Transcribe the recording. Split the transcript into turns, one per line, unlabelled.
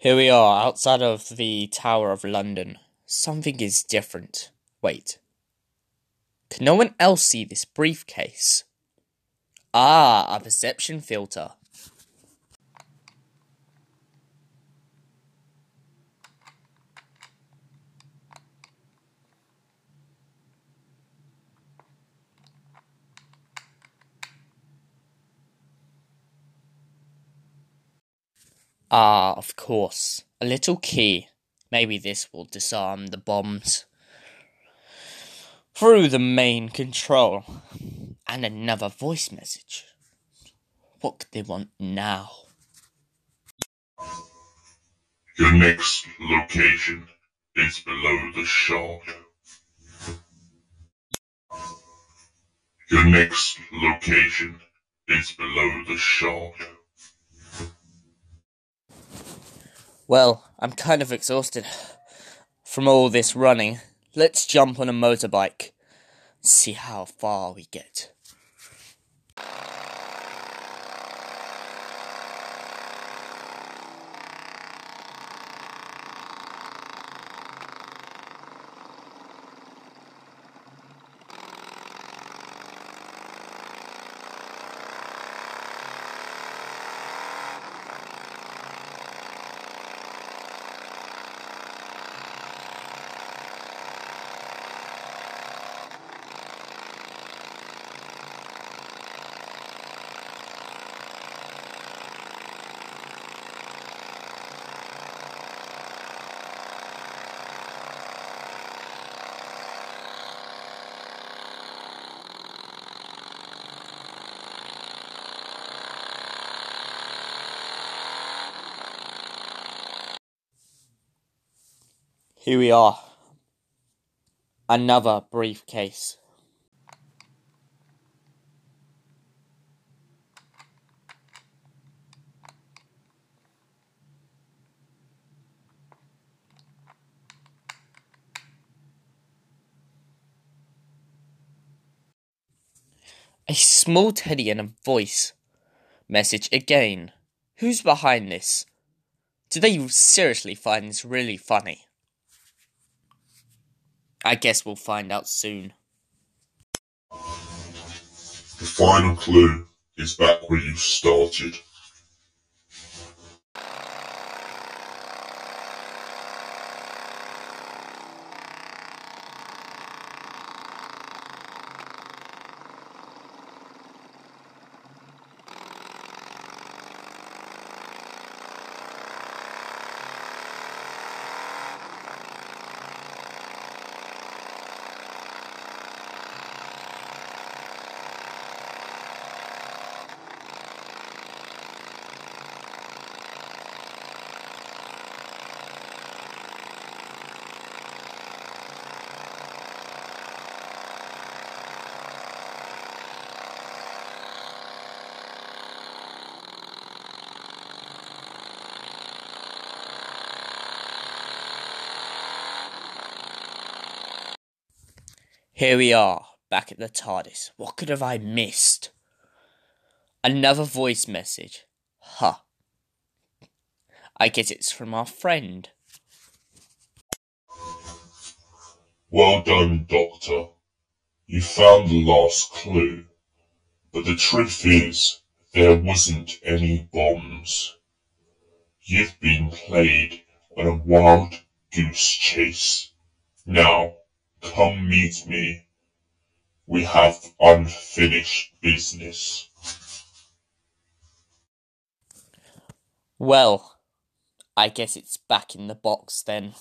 Here we are, outside of the Tower of London. Something is different. Wait. Can no one else see this briefcase? Ah, a perception filter. Ah, of course. A little key. Maybe this will disarm the bombs. Through the main control. And another voice message. What could they want now?
Your next location is below the shard. Your next location is below the shard.
Well, I'm kind of exhausted from all this running. Let's jump on a motorbike. See how far we get. Here we are. Another briefcase. A small teddy and a voice message again. Who's behind this? Do they seriously find this really funny? I guess we'll find out soon.
The final clue is back where you started.
Here we are, back at the TARDIS. What could have I missed? Another voice message. Huh. I guess it's from our friend.
Well done, Doctor. You found the last clue. But the truth is, there wasn't any bombs. You've been played on a wild goose chase. Now, come meet me. We have unfinished business.
Well, I guess it's back in the box then.